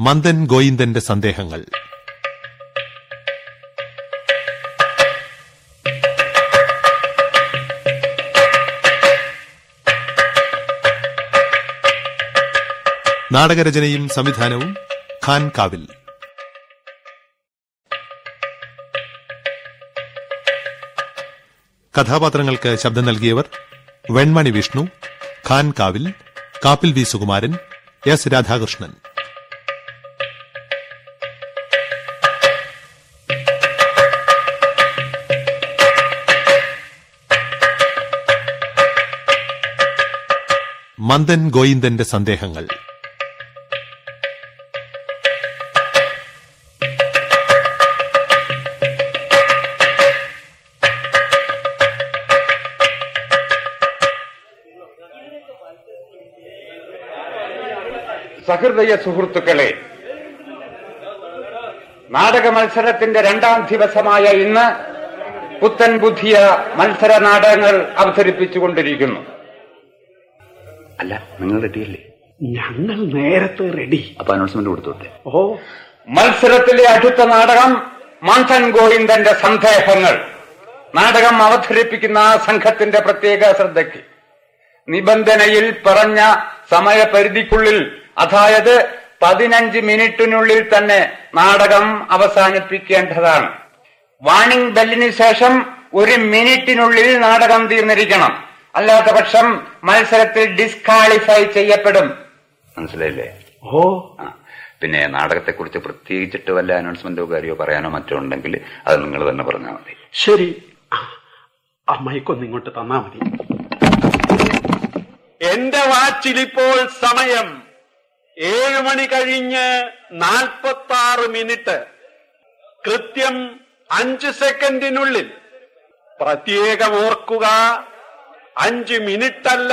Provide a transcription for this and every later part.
മന്ദൻ ഗോയിന്ദന്റെ സന്ദേഹങ്ങൾ. നാടകരചനയും സംവിധാനവും ഖാൻ കാവിൽ. കഥാപാത്രങ്ങൾക്ക് ശബ്ദം നൽകിയവർ വെൺമണി വിഷ്ണു ഖാൻ കാവിൽ കാപ്പിൽ വി സുകുമാരൻ എസ് രാധാകൃഷ്ണൻ. മന്ദൻ ഗോയിന്ദന്റെ സന്ദേഹങ്ങൾ. സഹൃദയ സുഹൃത്തുക്കളെ നാടക മത്സരത്തിന്റെ രണ്ടാം ദിവസമായ ഇന്ന് പുത്തൻ ബുദ്ധിയ മത്സര നാടകങ്ങൾ അവതരിപ്പിച്ചുകൊണ്ടിരിക്കുന്നു. അല്ല നിങ്ങൾ റെഡിയല്ലേ? ഞങ്ങൾ നേരത്തെ റെഡി. അപ്പൊ അനൗൺസ്മെന്റ് കൊടുത്തോട്ടെ ഓ. മത്സരത്തിലെ അടുത്ത നാടകം മൺസൻ ഗോവിന്ദന്റെ സന്ദേഹങ്ങൾ. നാടകം അവതരിപ്പിക്കുന്ന ആ സംഘത്തിന്റെ പ്രത്യേക ശ്രദ്ധയ്ക്ക്. നിബന്ധനയിൽ പറഞ്ഞ സമയപരിധിക്കുള്ളിൽ അതായത് പതിനഞ്ച് മിനിറ്റിനുള്ളിൽ തന്നെ നാടകം അവസാനിപ്പിക്കേണ്ടതാണ്. വാണിംഗ് ബെല്ലിന് ശേഷം ഒരു മിനിറ്റിനുള്ളിൽ നാടകം തീർന്നിരിക്കണം. അല്ലാത്ത പക്ഷം മത്സരത്തിൽ ഡിസ്ക്വാളിഫൈ ചെയ്യപ്പെടും. മനസ്സിലായില്ലേ? ഓ. പിന്നെ നാടകത്തെ കുറിച്ച് പ്രത്യേകിച്ചിട്ട് വല്ല അനൗൺസ്മെന്റോ കാര്യോ പറയാനോ മറ്റോ ഉണ്ടെങ്കിൽ അത് നിങ്ങൾ തന്നെ പറഞ്ഞാൽ മതി. ശരി. ആ, ആ ഇങ്ങോട്ട് തന്നാ മതി. എന്റെ വാച്ചിൽ ഇപ്പോൾ സമയം ഏഴ് മണി കഴിഞ്ഞ് നാൽപ്പത്തി ആറ് മിനിറ്റ്. കൃത്യം അഞ്ച് സെക്കൻഡിനുള്ളിൽ. പ്രത്യേകം ഓർക്കുക അഞ്ച് മിനിറ്റ് അല്ല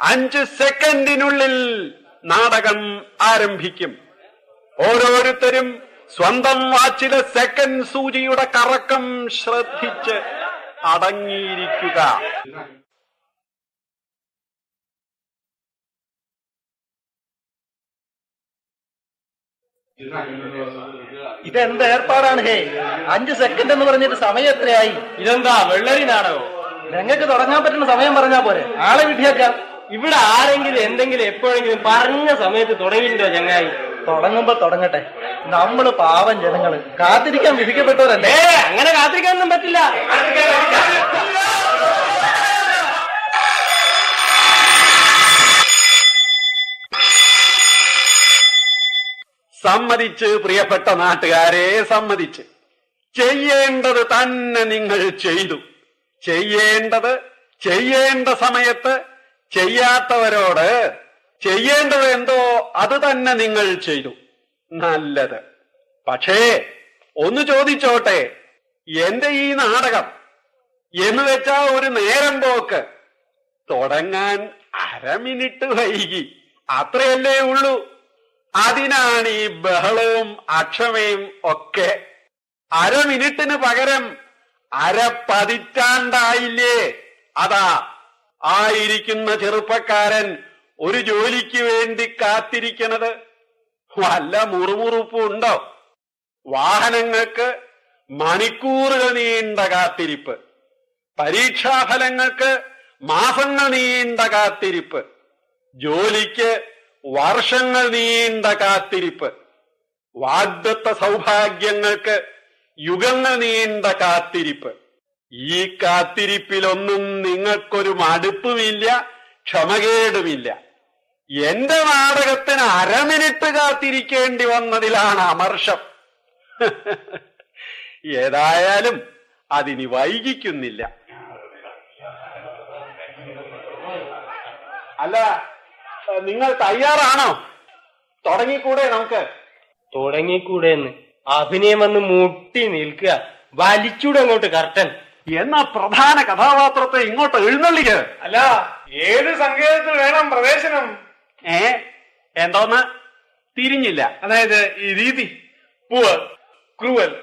അഞ്ച് സെക്കൻഡിനുള്ളിൽ നാടകം ആരംഭിക്കും. ഓരോരുത്തരും സ്വന്തം വാച്ചിലെ സെക്കൻഡ് സൂചിയുടെ കറക്കം ശ്രദ്ധിച്ച് അടങ്ങിയിരിക്കുക. ഇതെന്ത് ഏർപ്പാടാണ് ഹേ? അഞ്ച് സെക്കൻഡ് എന്ന് പറഞ്ഞിട്ട് സമയം എത്രയായി? ഇതെന്താ വെള്ളരി നാടകോ? ഞങ്ങൾക്ക് തുടങ്ങാൻ പറ്റുന്ന സമയം പറഞ്ഞാ പോരെ. ആളെ വിട്ടിയാക്കാം. ഇവിടെ ആരെങ്കിലും എന്തെങ്കിലും എപ്പോഴെങ്കിലും പറഞ്ഞ സമയത്ത് തുടങ്ങിയിട്ടോ ചങ്ങായി? തുടങ്ങുമ്പോ തുടങ്ങട്ടെ. നമ്മൾ പാവം ജനങ്ങൾ. കാത്തിരിക്കാൻ വിധിക്കപ്പെട്ടവരല്ലേ? അങ്ങനെ അങ്ങനെ കാത്തിരിക്കാനൊന്നും പറ്റില്ല. സമ്മതിച്ച് പ്രിയപ്പെട്ട നാട്ടുകാരെ സമ്മതിച്ച്. ചെയ്യേണ്ടത് തന്നെ നിങ്ങൾ ചെയ്തു. ചെയ്യേണ്ടത് ചെയ്യേണ്ട സമയത്ത് ചെയ്യാത്തവരോട് ചെയ്യേണ്ടത് എന്തോ അത് തന്നെ നിങ്ങൾ ചെയ്തു. നല്ലത്. പക്ഷേ ഒന്ന് ചോദിച്ചോട്ടെ എന്റെ ഈ നാടകം എന്ന് വെച്ചാ ഒരു നേരം പോക്ക്. തുടങ്ങാൻ അര മിനിറ്റ് വൈകി. അത്രയല്ലേ ഉള്ളൂ. അതിനാണ് ഈ ബഹളവും അക്ഷമയും ഒക്കെ. അര മിനിറ്റിന് പകരം അര പതിറ്റാണ്ടായില്ലേ അതാ ആയിരിക്കുന്ന ചെറുപ്പക്കാരൻ ഒരു ജോലിക്ക് വേണ്ടി കാത്തിരിക്കണത്. വല്ല മുറുമുറുപ്പും ഉണ്ടോ? വാഹനങ്ങൾക്ക് മണിക്കൂറുകൾ നീണ്ട കാത്തിരിപ്പ്. പരീക്ഷാഫലങ്ങൾക്ക് മാസങ്ങൾ നീണ്ട കാത്തിരിപ്പ്. ജോലിക്ക് വർഷങ്ങൾ നീണ്ട കാത്തിരിപ്പ്. വാഗ്ദത്ത സൗഭാഗ്യങ്ങൾക്ക് യുഗങ്ങൾ നീണ്ട കാത്തിരിപ്പ്. ഈ കാത്തിരിപ്പിലൊന്നും നിങ്ങൾക്കൊരു മടുപ്പുമില്ല ക്ഷമകേടുമില്ല. എന്റെ നാടകത്തിന് അരമിനിറ്റ് കാത്തിരിക്കേണ്ടി വന്നതിലാണ് അമർഷം. ഏതായാലും അതിനി വൈകിക്കുന്നില്ല. അല്ല നിങ്ങൾ തയ്യാറാണോ? തുടങ്ങിക്കൂടെ നമുക്ക്? തുടങ്ങിക്കൂടെന്ന്. അഭിനയം വന്ന് മുട്ടി നിൽക്കുക. വലിച്ചൂടെ അങ്ങോട്ട് കർട്ടൻ. എന്നാ പ്രധാന കഥാപാത്രത്തെ ഇങ്ങോട്ട് എഴുന്നള്ളിക്ക്? അല്ല ഏത് സങ്കേതത്തിൽ വേണം പ്രവേശനം? ഏ എന്തോന്ന്? തിരിഞ്ഞില്ല. അതായത് ഈ രീതി. Poor cruel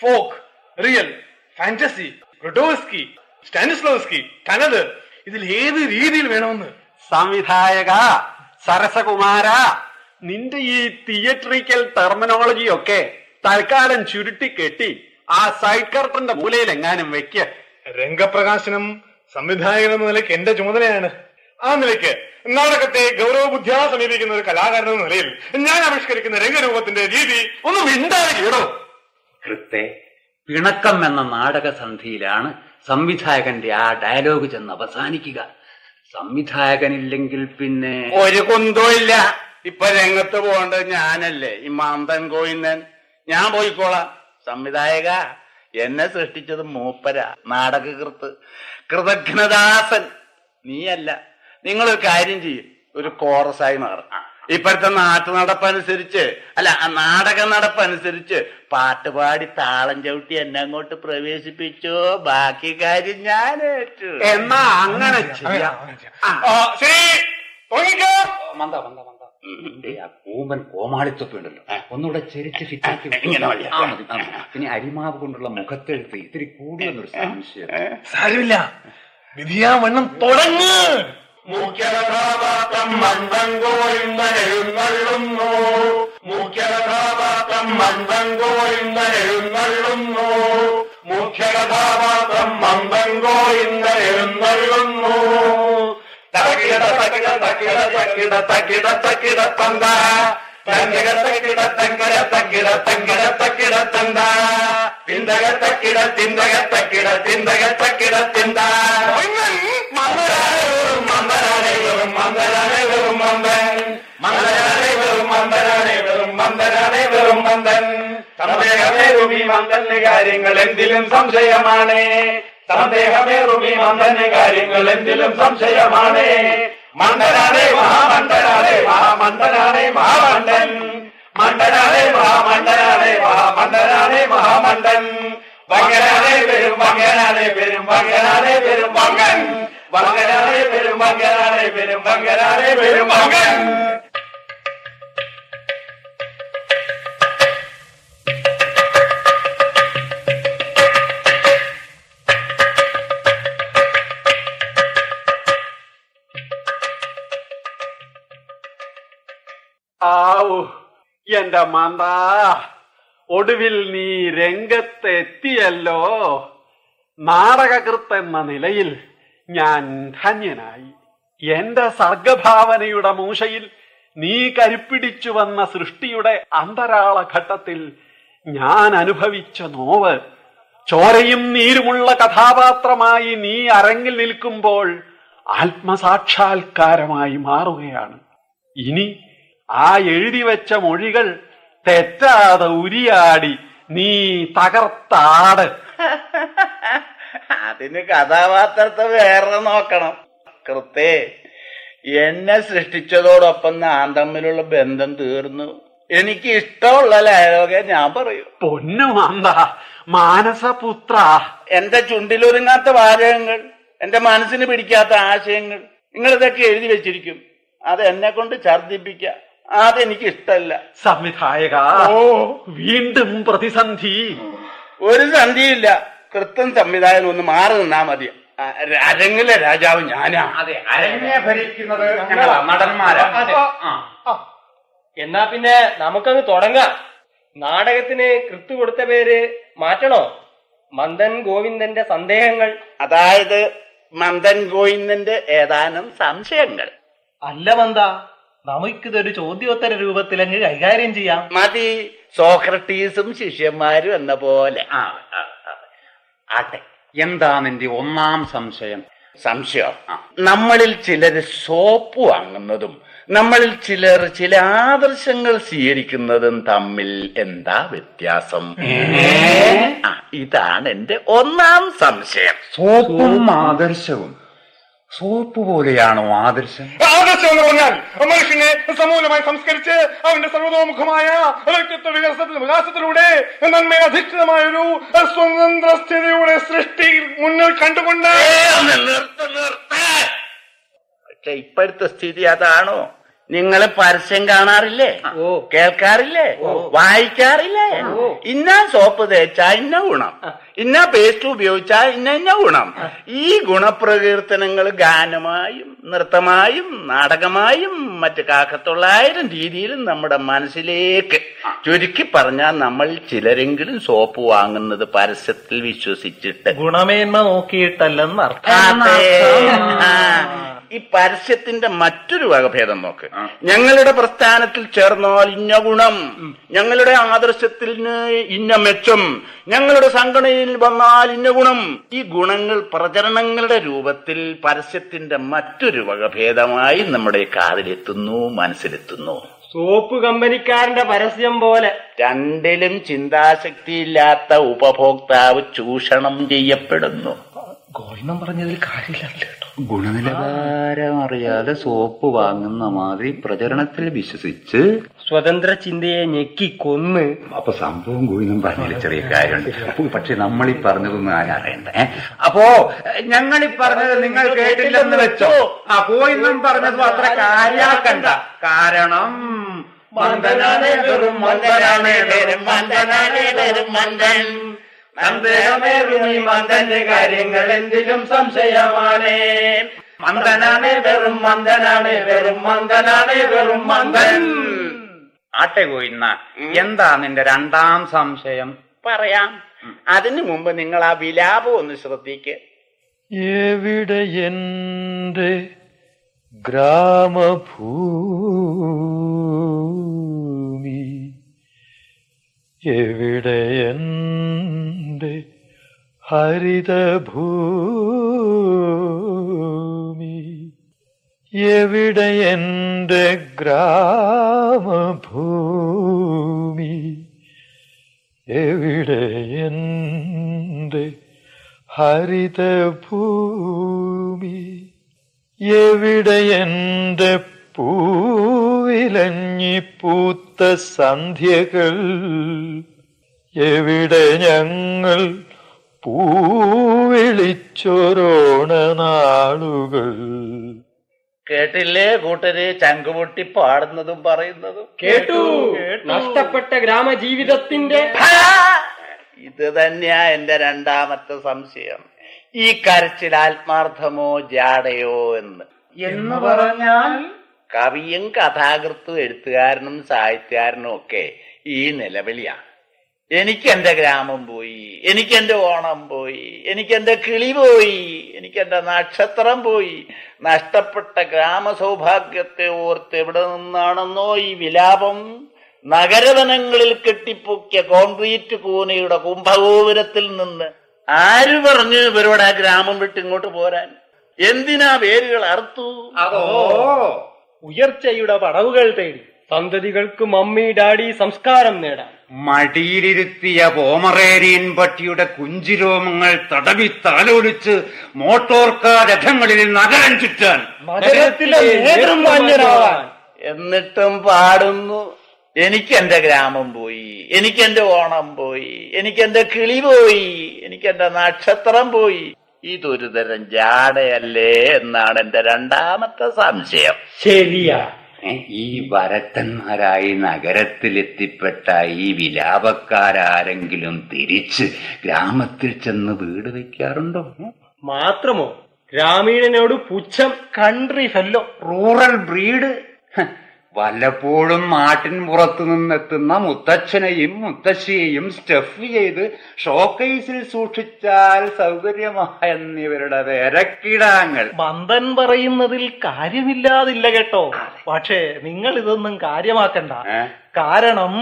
folk real fantasy Grotowski Stanislavski തനത്. ഇതിൽ ഏത് രീതിയിൽ വേണമെന്ന്? സംവിധായക സരസകുമാര നിന്റെ ഈ തിയേറ്ററിക്കൽ ടെർമിനോളജി ഒക്കെ തൽക്കാലം ചുരുട്ടി കെട്ടി ആ സൈഡ് കർട്ടന്റെ മൂലയിൽ എങ്ങാനും വെക്ക. രംഗപ്രകാശനം സംവിധായകൻ എന്ന നിലയ്ക്ക് എന്റെ ചുമതലയാണ്. ആ നിലയ്ക്ക് നാടകത്തെ ഗൗരവബുദ്ധിയാ സമീപിക്കുന്ന ഒരു കലാകാരൻ എന്ന നിലയിൽ ഞാൻ ആവിഷ്കരിക്കുന്ന രംഗരൂപത്തിന്റെ രീതി ഒന്ന് മിണ്ടാതെ കേടോ കൃത്തെ പിണക്കം എന്ന നാടകസന്ധിയിലാണ് സംവിധായകന്റെ ആ ഡയലോഗ് ചെന്ന് അവസാനിക്കുക. സംവിധായകനില്ലെങ്കിൽ പിന്നെ ഒരു കുന്തവും ഇല്ല. ഇപ്പൊ രംഗത്ത് പോകേണ്ടത് ഞാനല്ലേ. ഈ മാന്തൻ കോയിന്നൻ ഞാൻ പോയിക്കോളാം. സംവിധായക എന്നെ സൃഷ്ടിച്ചത് മൂപ്പര നാടകകൃത്ത്. കൃതജ്ഞദാസൻ നീയല്ല. നിങ്ങളൊരു കാര്യം ചെയ്യും. ഒരു കോറസായി മാറും. ഇപ്പോഴത്തെ നാട്ടു നടപ്പനുസരിച്ച് അല്ല ആ നാടക നടപ്പനുസരിച്ച് പാട്ടുപാടി താളം ചവിട്ടി എന്നെ അങ്ങോട്ട് പ്രവേശിപ്പിച്ചോ. ബാക്കി കാര്യം ഞാൻ ഏറ്റു. എന്നാ അങ്ങനെ ചെയ്യാം. ശരി. മന്ദ മന്ദ. നിന്റെ ആ കൂമ്പൻ കോമാളിത്തൊക്കെ ഉണ്ടല്ലോ ഒന്നുകൂടെ ചെരിച്ച് ഫിറ്റാക്കി പിന്നെ അരിമാവ് കൊണ്ടുള്ള മുഖത്തെഴുത്ത് ഇത്തിരി കൂടിയെന്നൊരു സംശയം. സാരമില്ല. വിധിയാ വണ്ണം തുടങ്ങ് മുഖ്യകഥാപാത്രം മന്ദം കോഴിന്തനെഴുന്നള്ളുന്നു മുഖ്യകഥാപാത്രം മന്ദം കോഴിന്തനെഴുന്നള്ളുന്നു മുഖ്യകഥാപാത്രം മന്ദം தக்கிட தக்கிட தக்கிட தக்கிட தக்கிட தக்கிட தந்தா. தங்கிட தக்கிட தங்கிட தக்கிட தங்கிட സന്ദേഹമേറും ഈ മന്ദന് കാര്യങ്ങൾ എന്തിലും സംശയമാണ്. സന്ദേഹമേറും ഈ മന്ദന് കാര്യങ്ങൾ എന്തിലും സംശയമാണ്. മന്ദനാണേ മഹാമണ്ഡനാണേ മഹാമണ്ഡനാണേ മഹാമണ്ഡൻ മണ്ഡനാണേ മഹാമണ്ഡനാണേ മഹാമണ്ഡനാണേ മഹാമണ്ഡൻ വങ്കനാണേ പെരും വങ്കനാണേ പെരും വങ്കനാണേ പെരും വങ്കൻ. വങ്കനാണേ പെരും വങ്കനാണേ പെരും വങ്കനാണേ പെരും വങ്കൻ. എന്റെ മാന്താ ഒടുവിൽ നീ രംഗത്തെത്തിയല്ലോ. നാടകകൃത്ത് എന്ന നിലയിൽ ഞാൻ ധന്യനായി. എന്റെ സർഗഭാവനയുടെ മൂശയിൽ നീ കരുപ്പിടിച്ചു വന്ന സൃഷ്ടിയുടെ അന്തരാള ഘട്ടത്തിൽ ഞാൻ അനുഭവിച്ച നോവ് ചോരയും നീരുമുള്ള കഥാപാത്രമായി നീ അരങ്ങിൽ നിൽക്കുമ്പോൾ ആത്മസാക്ഷാത്കാരമായി മാറുകയാണ്. ഇനി ആ എഴുതി വെച്ച മൊഴികൾ തെറ്റാതെ ഉരിയാടി നീ തകർത്താട്. അതിന് കഥാപാത്രത്തെ വേറെ നോക്കണം. കൃത്തേ എന്നെ സൃഷ്ടിച്ചതോടൊപ്പം ഞാൻ തമ്മിലുള്ള ബന്ധം തീർന്നു. എനിക്ക് ഇഷ്ടമുള്ള ഡയലോഗെ ഞാൻ പറയൂ. പൊന്നു മാന്ത മാനസപുത്ര. എന്റെ ചുണ്ടിലൊരുങ്ങാത്ത വാചകങ്ങൾ എന്റെ മനസ്സിന് പിടിക്കാത്ത ആശയങ്ങൾ നിങ്ങൾ ഇതൊക്കെ എഴുതി വെച്ചിരിക്കും. അത് എന്നെ കൊണ്ട് ഛർദിപ്പിക്ക അതെനിക്ക് ഇഷ്ടല്ല സംവിധായക ഓ. വീണ്ടും പ്രതിസന്ധി. ഒരു സന്ധിയില്ല. കൃത്യം സംവിധായകൻ ഒന്ന് മാറി നിന്നാ മതി. അരങ്ങിലെ രാജാവ് ഞാനാ. അതെ അരങ്ങിനെ ഭരിക്കുന്നത് ഞങ്ങളാ നടന്മാരാ. അതെ. ആ. എന്നാ പിന്നെ നമുക്കങ്ങ് തുടങ്ങാം. നാടകത്തിന് കൃത്തു കൊടുത്ത പേര് മാറ്റണോ? മന്ദൻ ഗോവിന്ദന്റെ സന്ദേഹങ്ങൾ. അതായത് മന്ദൻ ഗോവിന്ദന്റെ ഏതാനും സംശയങ്ങൾ. അല്ല മന്ദ. നമുക്കിതൊരു ചോദ്യോത്തര രൂപത്തിൽ അങ്ങ് കൈകാര്യം ചെയ്യാം. മതി. സോക്രട്ടീസും ശിഷ്യന്മാരും എന്ന പോലെ. ആ. ആട്ടെ. എന്താ നിന്റെ ഒന്നാം സംശയം? സംശയം. നമ്മളിൽ ചിലർ സോപ്പ് വാങ്ങുന്നതും നമ്മളിൽ ചിലർ ചില ആദർശങ്ങൾ സ്വീകരിക്കുന്നതും തമ്മിൽ എന്താ വ്യത്യാസം? ഇതാണ് എന്റെ ഒന്നാം സംശയം. സോപ്പും ആദർശവും. സോപ്പ് പോലെയാണോ ആദർശം ആദർശം എന്ന് പറഞ്ഞാൽ മനുഷ്യനെ സമൂലമായി സംസ്കരിച്ച് അവന്റെ സർവതോമുഖമായ വ്യക്തിത്വ വികസന വികാസത്തിലൂടെ നന്മയെ അധിഷ്ഠിതമായ ഒരു സ്വതന്ത്ര സ്ഥിതിയുടെ സൃഷ്ടി മുന്നിൽ കണ്ടുകൊണ്ട്. പക്ഷെ ഇപ്പോഴത്തെ സ്ഥിതി അതാണോ നിങ്ങൾ പരസ്യം കാണാറില്ലേ? കേൾക്കാറില്ലേ? വായിക്കാറില്ലേ? ഇന്ന സോപ്പ് തേച്ചാ ഇന്ന ഗുണം. ഇന്ന പേസ്റ്റ് ഉപയോഗിച്ചാ ഇന്ന ഇന്ന ഗുണം. ഈ ഗുണപ്രകീർത്തനങ്ങൾ ഗാനമായും നൃത്തമായും നാടകമായും മറ്റ് കാക്കത്തൊള്ളായിരം രീതിയിലും നമ്മുടെ മനസ്സിലേക്ക് ചുരുക്കി പറഞ്ഞാൽ നമ്മൾ ചിലരെങ്കിലും സോപ്പ് വാങ്ങുന്നത് പരസ്യത്തിൽ വിശ്വസിച്ചിട്ട് ഗുണമേന്മ നോക്കിയിട്ടല്ലെന്ന് അർത്ഥം. ഈ പരസ്യത്തിന്റെ മറ്റൊരു വകഭേദം നോക്ക്. ഞങ്ങളുടെ പ്രസ്ഥാനത്തിൽ ചേർന്നാൽ ഇന്ന ഗുണം. ഞങ്ങളുടെ ആദർശത്തിൽ ഇന്ന മെച്ചം. ഞങ്ങളുടെ സംഘടനയിൽ വന്നാൽ ഇന്ന ഗുണം. ഈ ഗുണങ്ങൾ പ്രചരണങ്ങളുടെ രൂപത്തിൽ പരസ്യത്തിന്റെ മറ്റൊരു വകഭേദമായി നമ്മുടെ കാതിലെത്തുന്നു മനസ്സിലെത്തുന്നു. സോപ്പ് കമ്പനിക്കാരന്റെ പരസ്യം പോലെ. രണ്ടിലും ചിന്താശക്തി ഇല്ലാത്ത ഉപഭോക്താവ് ചൂഷണം ചെയ്യപ്പെടുന്നു. ഗോവിന്ദൻ പറഞ്ഞതിൽ കാര്യമില്ല ഗുണനിലവാരം അറിയാതെ സോപ്പ് വാങ്ങുന്ന മാതിരി പ്രചരണത്തിൽ വിശ്വസിച്ച് സ്വതന്ത്ര ചിന്തയെ ഞെക്കി കൊന്ന്. അപ്പൊ സംഭവം കൂടി പറഞ്ഞതിൽ ചെറിയ കാര്യമുണ്ട്. അപ്പൊ പക്ഷെ നമ്മൾ ഈ പറഞ്ഞതൊന്നും ആരും അറിയണ്ട? അപ്പോ ഞങ്ങൾ ഈ പറഞ്ഞത് നിങ്ങൾ കേട്ടില്ലെന്ന് വെച്ചോ. ആ ഇന്നും പറഞ്ഞത് അത്ര കാര്യാക്കണ്ട കാരണം മന്ദനാണ് വെറും മന്ദനാണ് വെറും മന്ദനാണ് വെറും മന്ദൻ. സന്ദേഹമേറും ഈ മന്ദന്റെ കാര്യങ്ങൾ എന്തിലും സംശയമാണ്. മന്ദനാണ് വെറും മന്ദനാണ് വെറും മന്ദനാണ് വെറും മന്ദൻ. ആട്ടെ കോയിന്ന എന്താ നിന്റെ രണ്ടാം സംശയം? പറയാം. അതിനു മുമ്പ് നിങ്ങൾ ആ വിലാപം ഒന്ന് ശ്രദ്ധിക്ക്. എവിടെ എന്റെ ഗ്രാമഭൂമി? എവിടെ എന്റെ ഹരിതഭൂമി. എവിടെ എന്റെ ഗ്രാമഭൂമി? എവിടെ എന്റെ ഹരിതഭൂമി? എവിടെ എന്റെ പൂവിലഞ്ഞി പൂത്ത സന്ധ്യകൾ? എവിടെ ഞങ്ങൾ പൂവിളിച്ചൊരോണ നാളുകൾ കേട്ടില്ലേ കൂട്ടര്? ചങ്കുപൊട്ടി പാടുന്നതും പറയുന്നതും. കേട്ടു. നഷ്ടപ്പെട്ട ഗ്രാമജീവിതത്തിന്റെ ഇത് തന്നെയാ എന്റെ രണ്ടാമത്തെ സംശയം. ഈ കരച്ചിൽ ആത്മാർത്ഥമോ ജാടയോ എന്ന്. എന്ന് പറഞ്ഞാൽ കവിയും കഥാകൃത്തും എഴുത്തുകാരനും സാഹിത്യകാരനും ഒക്കെ ഈ നിലവിളിയാ. എനിക്ക് എന്റെ ഗ്രാമം പോയി എനിക്ക് എന്റെ ഓണം പോയി എനിക്ക് എന്റെ കിളി പോയി എനിക്ക് എന്റെ നക്ഷത്രം പോയി. നഷ്ടപ്പെട്ട ഗ്രാമ സൗഭാഗ്യത്തെ ഓർത്ത് എവിടെ നിന്നാണെന്നോ ഈ വിലാപം നഗരവനങ്ങളിൽ കെട്ടിപ്പൊക്കിയ കോൺക്രീറ്റ് കൂനയുടെ കുംഭഗോപുരത്തിൽ നിന്ന് ആര് പറഞ്ഞു ഇവരോട് ആ ഗ്രാമം വിട്ട് ഇങ്ങോട്ട് പോരാൻ? എന്തിനാ പേരുകൾ അറുത്തു? അതോ ഉയർച്ചയുടെ പടവുകൾ തേടി സന്തതികൾക്ക് മമ്മി ഡാഡി സംസ്കാരം നേടാം മടിയിലിരുത്തിയ പോമറേരിയൻ പട്ടിയുടെ കുഞ്ചിരോമങ്ങൾ തടവി താലോലിച്ച് മോട്ടോർ കാർ രഥങ്ങളിൽ നഗരം ചുറ്റാൻ എന്നിട്ടും പാടുന്നു. എനിക്കെന്റെ ഗ്രാമം പോയി എനിക്കെന്റെ ഓണം പോയി എനിക്കെന്റെ കിളി പോയി എനിക്കെന്റെ നക്ഷത്രം പോയി. ഇതൊരു തരം ജാടയല്ലേ എന്നാണ് എന്റെ രണ്ടാമത്തെ സംശയം. ശരിയാ. ഈ വരത്തന്മാരായി നഗരത്തിലെത്തിപ്പെട്ട ഈ വിലാപക്കാരാരെങ്കിലും തിരിച്ച് ഗ്രാമത്തിൽ ചെന്ന് വീട് വെക്കാറുണ്ടോ? മാത്രമോ? ഗ്രാമീണനോട് പുച്ഛം കൺട്രി ഫെല്ലോ റൂറൽ ബ്രീഡ്. വല്ലപ്പോഴും നാട്ടിൻ പുറത്തു നിന്നെത്തുന്ന മുത്തച്ഛനെയും മുത്തശ്ശിയെയും സ്റ്റഫ് ചെയ്ത് ഷോക്കേസിൽ സൂക്ഷിച്ചാൽ സൗകര്യമായെന്നിവരുടെ വിരക്കിടാങ്ങൾ. ബന്ധൻ പറയുന്നതിൽ കാര്യമില്ലാതില്ല കേട്ടോ. പക്ഷേ നിങ്ങൾ ഇതൊന്നും കാര്യമാക്കണ്ട. കാരണം.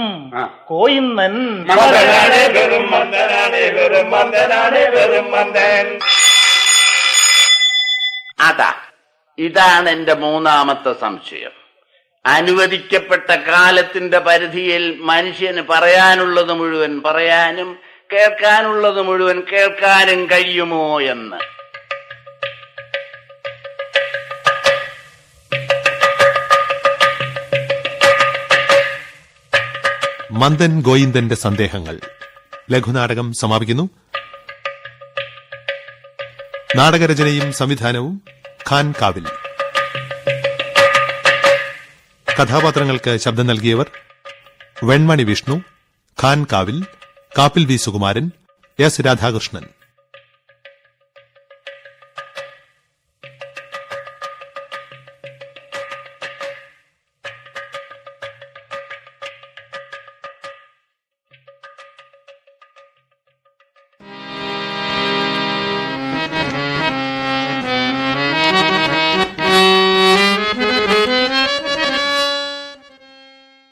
കോയിന്നൻ മന്ദനാണ് വെറും മന്ദനാണ് വെറും മന്ദനാണ് വെറും മന്ദൻ. അതാ ഇതാണ് എന്റെ മൂന്നാമത്തെ സംശയം. അനുവദിക്കപ്പെട്ട കാലത്തിന്റെ പരിധിയിൽ മനുഷ്യന് പറയാനുള്ളത് മുഴുവൻ പറയാനും കേൾക്കാനുള്ളത് മുഴുവൻ കേൾക്കാനും കഴിയുമോ എന്ന്. മന്ദൻ ഗോയിന്ദന്റെ സന്ദേഹങ്ങൾ. ലഘുനാടകം സമാപിക്കുന്നു. നാടകരചനയും സംവിധാനവും ഖാൻ കാവിൽ. കഥാപാത്രങ്ങൾക്ക് ശബ്ദം നൽകിയവർ വെൺമണി വിഷ്ണു ഖാൻ കാവിൽ കാപ്പിൽ വി സുകുമാരൻ എസ് രാധാകൃഷ്ണൻ.